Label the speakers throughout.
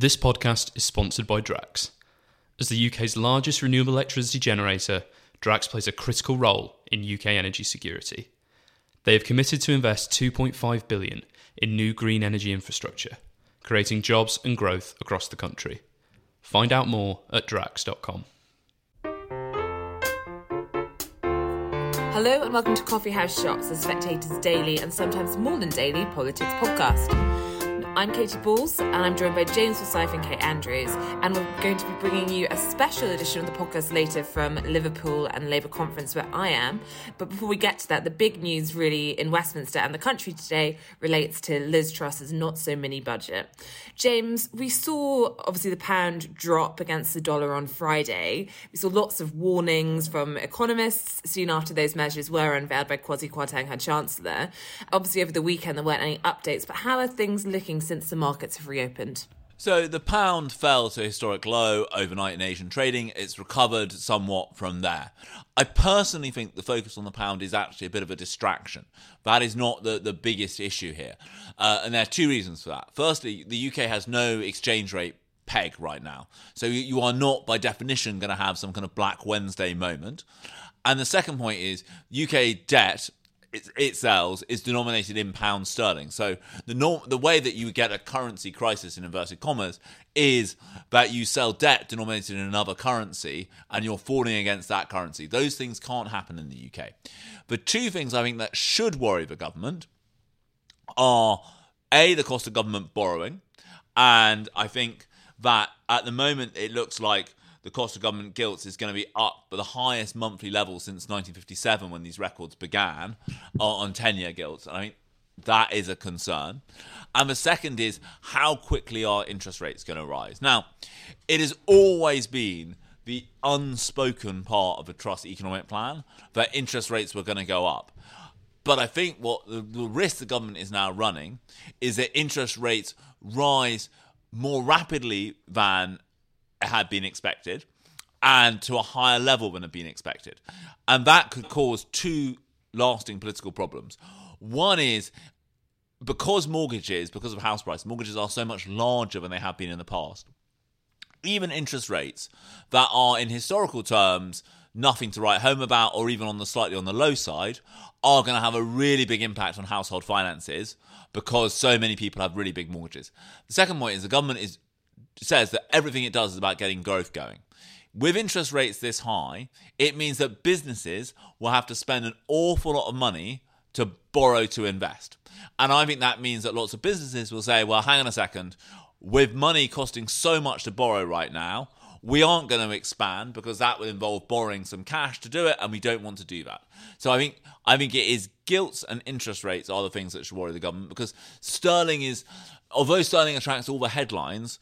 Speaker 1: This podcast is sponsored by Drax. As the UK's largest renewable electricity generator, Drax plays a critical role in UK energy security. They have committed to invest 2.5 billion in new green energy infrastructure, creating jobs and growth across the country. Find out more at drax.com.
Speaker 2: Hello and welcome to Coffee House Shots, the Spectator's daily and sometimes more than daily politics podcast. I'm Katy Balls, and I'm joined by James Forsyth and Kate Andrews, and we're going to be bringing you a special edition of the podcast later from Liverpool and Labour conference where I am. But before we get to that, the big news really in Westminster and the country today relates to Liz Truss's not so mini budget. James, we saw obviously the pound drop against the dollar on Friday. We saw lots of warnings from economists soon after those measures were unveiled by Kwasi Kwarteng, her chancellor. Obviously, over the weekend there weren't any updates, but how are things looking since the markets have reopened?
Speaker 3: So the pound fell to a historic low overnight in Asian trading. It's recovered somewhat from there. I personally think the focus on the pound is actually a bit of a distraction. That is not the, the biggest issue here. Uh, and there are two reasons for that. Firstly, the UK has no exchange rate peg right now. So you are not, by definition, going to have some kind of Black Wednesday moment. And the second point is UK debt it, it sells is denominated in pound sterling. So the norm, the way that you get a currency crisis in inverted commas is that you sell debt denominated in another currency and you're falling against that currency. Those things can't happen in the UK. The two things I think that should worry the government are a the cost of government borrowing, and I think that at the moment it looks like the cost of government gilts is going to be up at the highest monthly level since 1957 when these records began on 10 year gilts. I mean, that is a concern. And the second is how quickly are interest rates going to rise? Now, it has always been the unspoken part of the Truss economic plan that interest rates were going to go up. But I think what the, the risk the government is now running is that interest rates rise more rapidly than had been expected and to a higher level than had been expected. And that could cause two lasting political problems. One is because mortgages, because of house prices, mortgages are so much larger than they have been in the past. Even interest rates that are in historical terms nothing to write home about or even on the slightly on the low side are going to have a really big impact on household finances because so many people have really big mortgages. The second point is the government is says that everything it does is about getting growth going. With interest rates this high, it means that businesses will have to spend an awful lot of money to borrow to invest. And I think that means that lots of businesses will say, well, hang on a second, with money costing so much to borrow right now, we aren't going to expand because that would involve borrowing some cash to do it, and we don't want to do that. So I think I think it is gilts and interest rates are the things that should worry the government because sterling is, although sterling attracts all the headlines,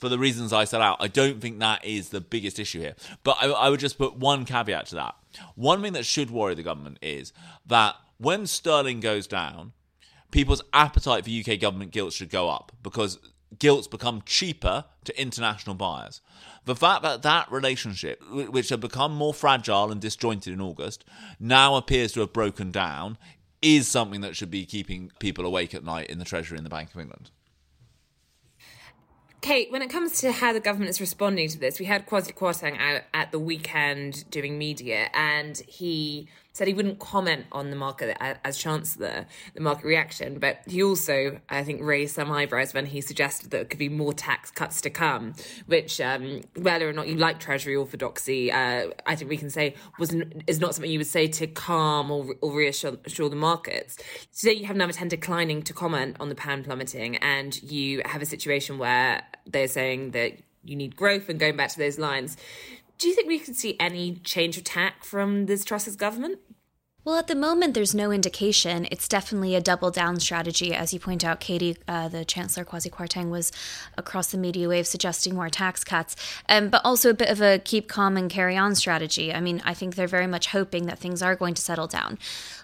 Speaker 3: for the reasons I set out, I don't think that is the biggest issue here. But I, I, would just put one caveat to that. One thing that should worry the government is that when sterling goes down, people's appetite for UK government gilts should go up because gilts become cheaper to international buyers. The fact that that relationship, which had become more fragile and disjointed in August, now appears to have broken down, is something that should be keeping people awake at night in the Treasury and the Bank of England.
Speaker 2: Kate, when it comes to how the government is responding to this, we had Kwasi Kwarteng out at the weekend doing media, and he said he wouldn't comment on the market as chancellor, the market reaction, but he also, I think, raised some eyebrows when he suggested that there could be more tax cuts to come, which, um, whether or not you like Treasury orthodoxy, uh, I think we can say was is not something you would say to calm or, or reassure the markets. Today, you have number ten declining to comment on the pound plummeting, and you have a situation where they're saying that you need growth and going back to those lines. Do you think we could see any change of tack from this Truss's government?
Speaker 4: Well, at the moment, there's no indication. It's definitely a double down strategy. As you point out, Katy, uh, the Chancellor Kwasi Kwarteng was across the media wave suggesting more tax cuts, um, but also a bit of a keep calm and carry on strategy. I mean, I think they're very much hoping that things are going to settle down.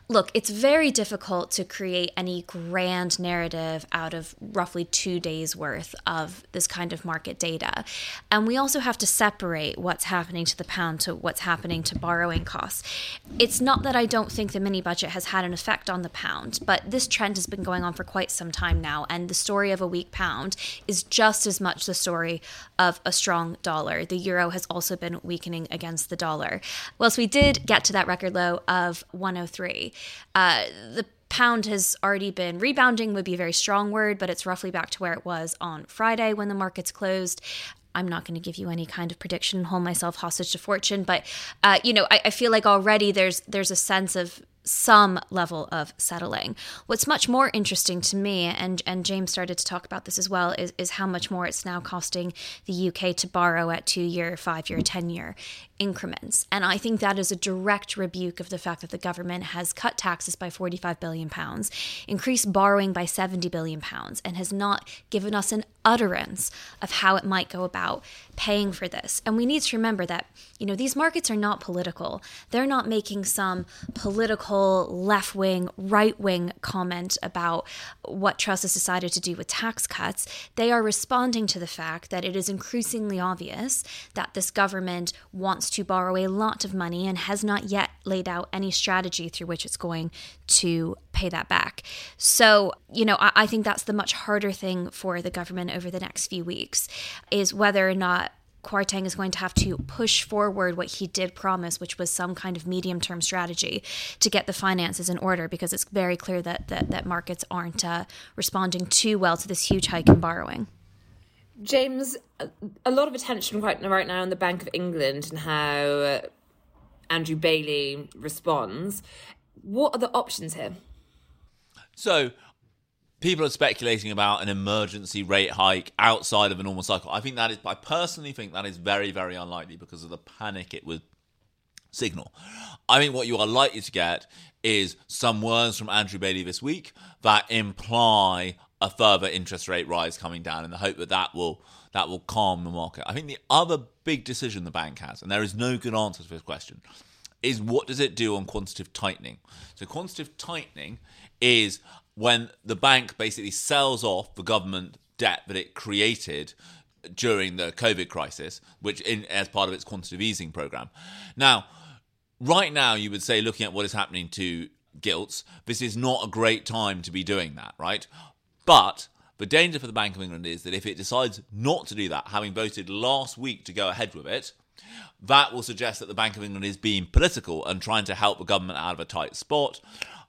Speaker 4: Look, it's very difficult to create any grand narrative out of roughly two days worth of this kind of market data. And we also have to separate what's happening to the pound to what's happening to borrowing costs. It's not that I don't don't think the mini budget has had an effect on the pound, but this trend has been going on for quite some time now. And the story of a weak pound is just as much the story of a strong dollar. The euro has also been weakening against the dollar. Whilst we did get to that record low of 103, uh, the pound has already been rebounding would be a very strong word but it's roughly back to where it was on friday when the markets closed I'm not going to give you any kind of prediction and hold myself hostage to fortune, but uh, you know, I, I feel like already there's there's a sense of some level of settling. What's much more interesting to me, and, and James started to talk about this as well, is, is how much more it's now costing the UK to borrow at two year, five year, 10 year increments. And I think that is a direct rebuke of the fact that the government has cut taxes by 45 billion pounds, increased borrowing by 70 billion pounds, and has not given us an utterance of how it might go about paying for this. And we need to remember that, you know, these markets are not political. They're not making some political left wing, right wing comment about what Truss has decided to do with tax cuts. They are responding to the fact that it is increasingly obvious that this government wants wants to borrow a lot of money and has not yet laid out any strategy through which it's going to pay that back. So, you know, I, I think that's the much harder thing for the government over the next few weeks is whether or not Kwarteng is going to have to push forward what he did promise, which was some kind of medium term strategy to get the finances in order, because it's very clear that that, that markets aren't uh, responding too well to this huge hike in borrowing.
Speaker 2: James, a lot of attention right now, right now on the Bank of England and how uh, Andrew Bailey responds. What are the options here?
Speaker 3: So, people are speculating about an emergency rate hike outside of a normal cycle. I think that is, I personally think that is very, very unlikely because of the panic it would signal. I think what you are likely to get is some words from Andrew Bailey this week that imply a further interest rate rise coming down in the hope that that will that will calm the market. I think the other big decision the bank has, and there is no good answer to this question, is what does it do on quantitative tightening? So quantitative tightening is when the bank basically sells off the government debt that it created during the COVID crisis, which in, as part of its quantitative easing program. Now, right now, you would say, looking at what is happening to gilts, this is not a great time to be doing that, right? But the danger for the Bank of England is that if it decides not to do that, having voted last week to go ahead with it, that will suggest that the Bank of England is being political and trying to help the government out of a tight spot,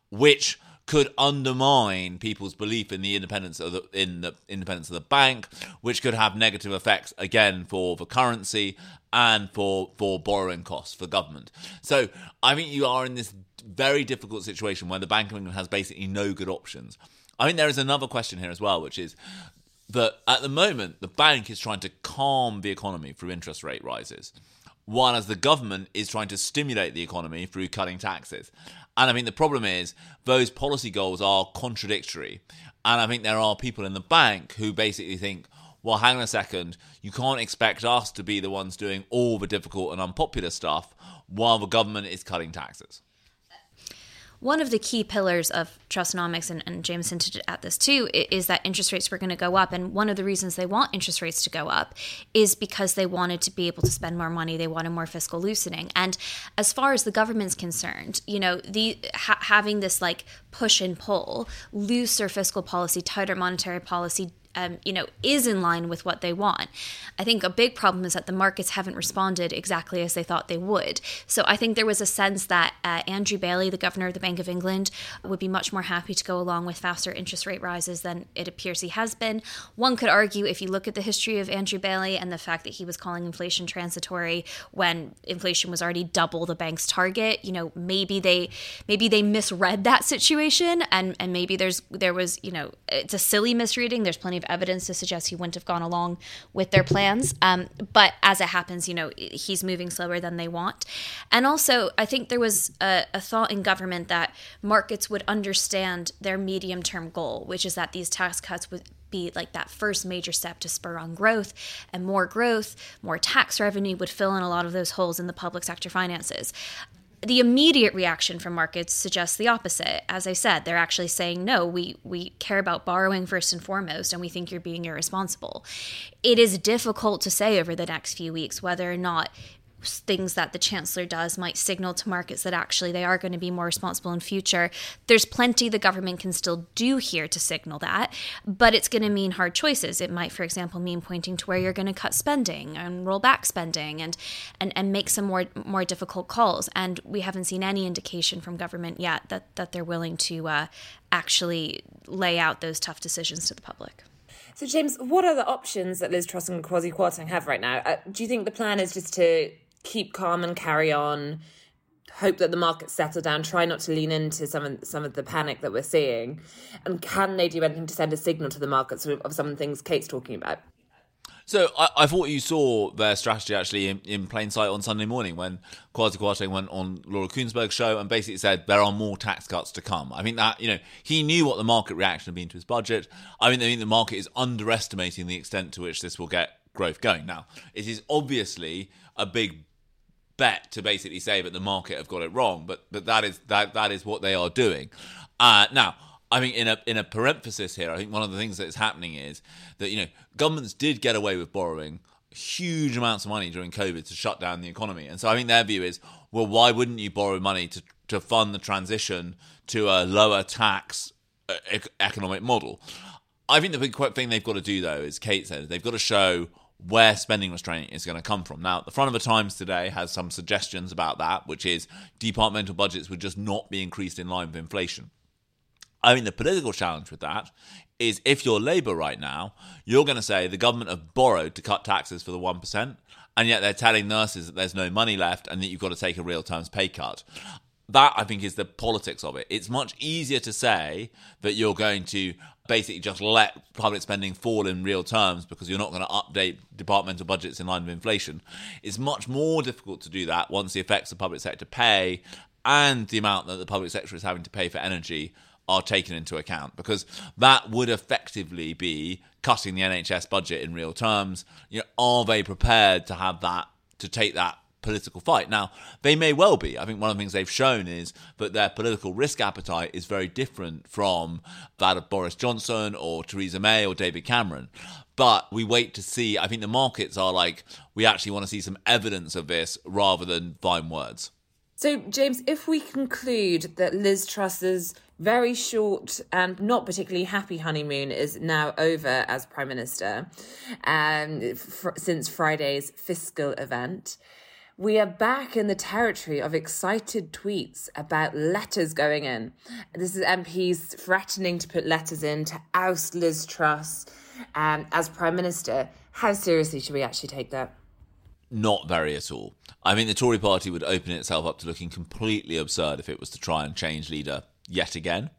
Speaker 3: which could undermine people's belief in the independence of the in the independence of the bank, which could have negative effects again for the currency and for for borrowing costs for government. So I think you are in this very difficult situation where the Bank of England has basically no good options. I think there is another question here as well, which is that at the moment the bank is trying to calm the economy through interest rate rises, while as the government is trying to stimulate the economy through cutting taxes. And I think the problem is those policy goals are contradictory. And I think there are people in the bank who basically think, well, hang on a second, you can't expect us to be the ones doing all the difficult and unpopular stuff while the government is cutting taxes
Speaker 4: one of the key pillars of Trussonomics, and, and James hinted at this too, is that interest rates were going to go up. And one of the reasons they want interest rates to go up is because they wanted to be able to spend more money. They wanted more fiscal loosening. And as far as the government's concerned, you know, the ha- having this like push and pull, looser fiscal policy, tighter monetary policy, um, you know, is in line with what they want. I think a big problem is that the markets haven't responded exactly as they thought they would. So I think there was a sense that uh, Andrew Bailey, the governor of the Bank of England, would be much more happy to go along with faster interest rate rises than it appears he has been. One could argue, if you look at the history of Andrew Bailey and the fact that he was calling inflation transitory when inflation was already double the bank's target, you know, maybe they maybe they misread that situation, and and maybe there's there was you know it's a silly misreading. There's plenty of evidence to suggest he wouldn't have gone along with their plans. Um, but as it happens, you know, he's moving slower than they want. And also, I think there was a, a thought in government that markets would understand their medium term goal, which is that these tax cuts would be like that first major step to spur on growth and more growth more tax revenue would fill in a lot of those holes in the public sector finances the immediate reaction from markets suggests the opposite. As I said, they're actually saying, no, we, we care about borrowing first and foremost, and we think you're being irresponsible. It is difficult to say over the next few weeks whether or not things that the chancellor does might signal to markets that actually they are going to be more responsible in future. There's plenty the government can still do here to signal that, but it's going to mean hard choices. It might, for example, mean pointing to where you're going to cut spending and roll back spending and and and make some more more difficult calls. And we haven't seen any indication from government yet that that they're willing to uh, actually lay out those tough decisions to the public.
Speaker 2: So, James, what are the options that Liz Truss and Kwasi Kwarteng have right now? Uh, do you think the plan is just to keep calm and carry on, hope that the markets settle down, try not to lean into some of, some of the panic that we're seeing? And can they do anything to send a signal to the markets of some of the things Kate's talking about?
Speaker 3: So I, I, thought you saw their strategy actually in, in, plain sight on Sunday morning when Kwasi Kwarteng went on Laura Kuenssberg's show and basically said there are more tax cuts to come. I mean that you know he knew what the market reaction had been to his budget. I mean, I think the market is underestimating the extent to which this will get growth going. Now, it is obviously a big bet to basically say that the market have got it wrong, but but that is that that is what they are doing. Uh, now I mean, in a in a parenthesis here, I think one of the things that is happening is that you know governments did get away with borrowing huge amounts of money during COVID to shut down the economy, and so I think their view is, well, why wouldn't you borrow money to to fund the transition to a lower tax uh, economic model? I think the big thing they've got to do though, is Kate said, they've got to show where spending restraint is going to come from. Now, the front of the Times today has some suggestions about that, which is departmental budgets would just not be increased in line with inflation. I mean, the political challenge with that is if you're Labour right now, you're going to say the government have borrowed to cut taxes for the 1%, and yet they're telling nurses that there's no money left and that you've got to take a real terms pay cut. That, I think, is the politics of it. It's much easier to say that you're going to basically just let public spending fall in real terms because you're not going to update departmental budgets in line with inflation. It's much more difficult to do that once the effects of public sector pay and the amount that the public sector is having to pay for energy are taken into account because that would effectively be cutting the NHS budget in real terms. You know, are they prepared to have that to take that political fight? Now, they may well be. I think one of the things they've shown is that their political risk appetite is very different from that of Boris Johnson or Theresa May or David Cameron. But we wait to see. I think the markets are like, we actually want to see some evidence of this rather than fine words.
Speaker 2: So, James, if we conclude that Liz Truss's very short and not particularly happy honeymoon is now over as Prime Minister um, since Friday's fiscal event, we are back in the territory of excited tweets about letters going in. This is MPs threatening to put letters in to oust Liz Truss um, as Prime Minister. How seriously should we actually take that?
Speaker 3: Not very at all. I mean, the Tory party would open itself up to looking completely absurd if it was to try and change leader yet again.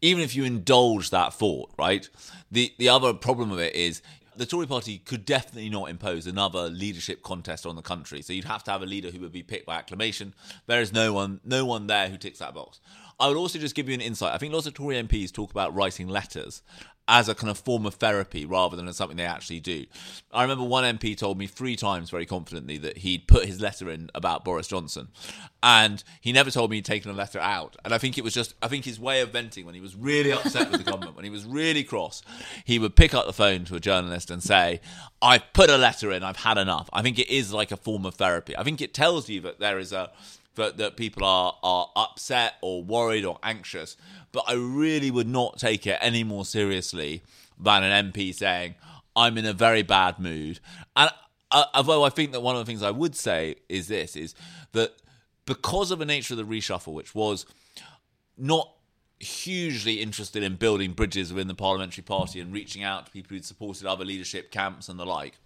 Speaker 3: Even if you indulge that thought, right? The the other problem of it is the Tory party could definitely not impose another leadership contest on the country. So you'd have to have a leader who would be picked by acclamation. There is no one no one there who ticks that box. I would also just give you an insight. I think lots of Tory MPs talk about writing letters as a kind of form of therapy rather than as something they actually do. I remember one MP told me three times very confidently that he'd put his letter in about Boris Johnson, and he never told me he'd taken a letter out. And I think it was just, I think his way of venting when he was really upset with the government, when he was really cross, he would pick up the phone to a journalist and say, I've put a letter in, I've had enough. I think it is like a form of therapy. I think it tells you that there is a that, that people are, are upset or worried or anxious. But I really would not take it any more seriously than an MP saying, I'm in a very bad mood. And uh, although I think that one of the things I would say is this is that because of the nature of the reshuffle, which was not hugely interested in building bridges within the parliamentary party and reaching out to people who'd supported other leadership camps and the like.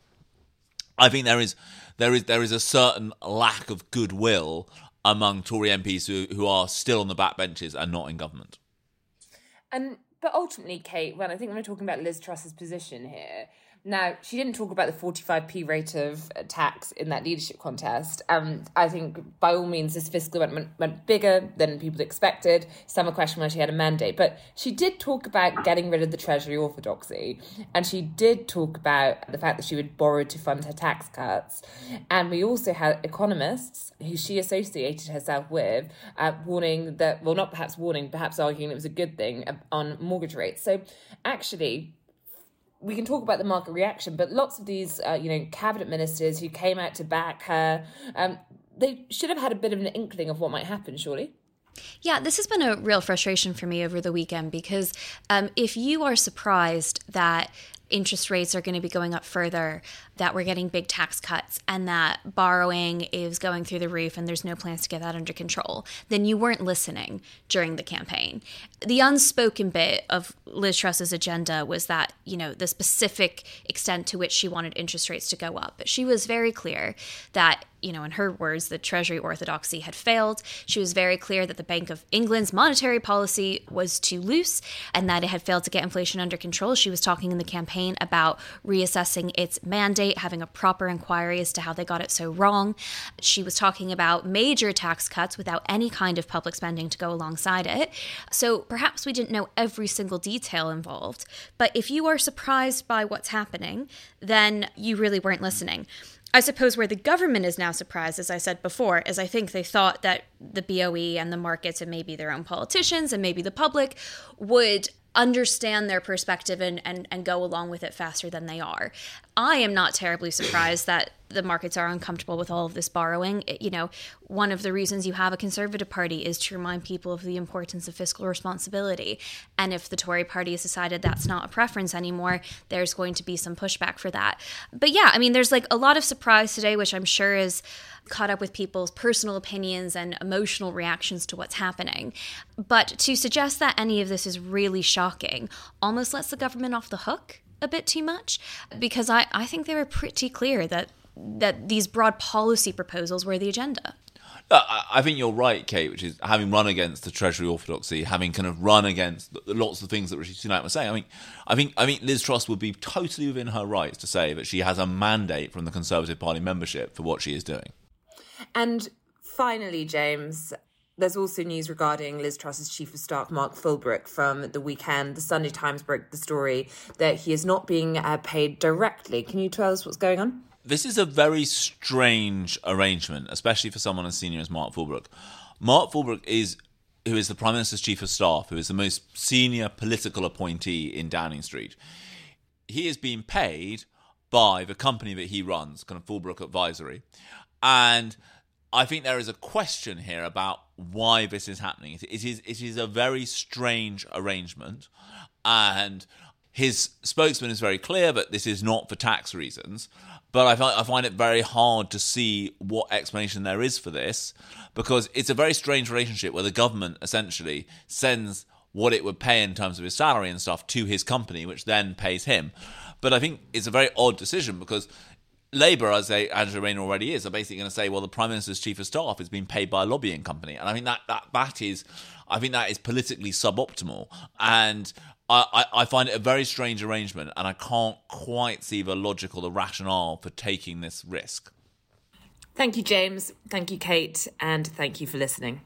Speaker 3: I think there is there is there is a certain lack of goodwill among Tory MPs who, who are still on the backbenches and not in government.
Speaker 2: And but ultimately, Kate, when I think when we're talking about Liz Truss's position here, now, she didn't talk about the 45p rate of tax in that leadership contest. Um, I think, by all means, this fiscal went, went, went bigger than people expected. Some are questioning whether she had a mandate. But she did talk about getting rid of the Treasury orthodoxy. And she did talk about the fact that she would borrow to fund her tax cuts. And we also had economists who she associated herself with uh, warning that, well, not perhaps warning, perhaps arguing it was a good thing uh, on mortgage rates. So actually, we can talk about the market reaction, but lots of these, uh, you know, cabinet ministers who came out to back her, um, they should have had a bit of an inkling of what might happen, surely.
Speaker 4: Yeah, this has been a real frustration for me over the weekend because um, if you are surprised that interest rates are going to be going up further, that we're getting big tax cuts, and that borrowing is going through the roof and there's no plans to get that under control, then you weren't listening during the campaign. The unspoken bit of Liz Truss's agenda was that, you know, the specific extent to which she wanted interest rates to go up. But she was very clear that you know, in her words, the Treasury orthodoxy had failed. She was very clear that the Bank of England's monetary policy was too loose and that it had failed to get inflation under control. She was talking in the campaign about reassessing its mandate, having a proper inquiry as to how they got it so wrong. She was talking about major tax cuts without any kind of public spending to go alongside it. So perhaps we didn't know every single detail involved. But if you are surprised by what's happening, then you really weren't listening. I suppose where the government is now surprised, as I said before, is I think they thought that the BOE and the markets and maybe their own politicians and maybe the public would understand their perspective and, and, and go along with it faster than they are. I am not terribly surprised that the markets are uncomfortable with all of this borrowing. It, you know, one of the reasons you have a conservative party is to remind people of the importance of fiscal responsibility. And if the Tory party has decided that's not a preference anymore, there's going to be some pushback for that. But yeah, I mean, there's like a lot of surprise today, which I'm sure is caught up with people's personal opinions and emotional reactions to what's happening. But to suggest that any of this is really shocking almost lets the government off the hook a bit too much because I, I think they were pretty clear that that these broad policy proposals were the agenda.
Speaker 3: Uh, I think you're right, Kate, which is having run against the Treasury orthodoxy, having kind of run against lots of things that Rishi Sunak was saying. I mean, I think I think Liz Truss would be totally within her rights to say that she has a mandate from the Conservative Party membership for what she is doing.
Speaker 2: And finally, James, there's also news regarding Liz Truss's chief of staff, Mark Fullbrook, from the weekend. The Sunday Times broke the story that he is not being uh, paid directly. Can you tell us what's going on?
Speaker 3: This is a very strange arrangement, especially for someone as senior as Mark Fullbrook. Mark Fullbrook is who is the Prime Minister's chief of staff, who is the most senior political appointee in Downing Street. He is being paid by the company that he runs, kind of Fullbrook Advisory. And I think there is a question here about why this is happening. It is it is a very strange arrangement, and his spokesman is very clear that this is not for tax reasons. But I find, I find it very hard to see what explanation there is for this because it's a very strange relationship where the government essentially sends what it would pay in terms of his salary and stuff to his company, which then pays him. But I think it's a very odd decision because Labour, as they, Angela Rayner already is, are basically going to say, well, the Prime Minister's chief of staff is being paid by a lobbying company, and I think that that that is, I think that is politically suboptimal, and I, I find it a very strange arrangement, and I can't quite see the logical, the rationale for taking this risk.
Speaker 2: Thank you, James. Thank you, Kate, and thank you for listening.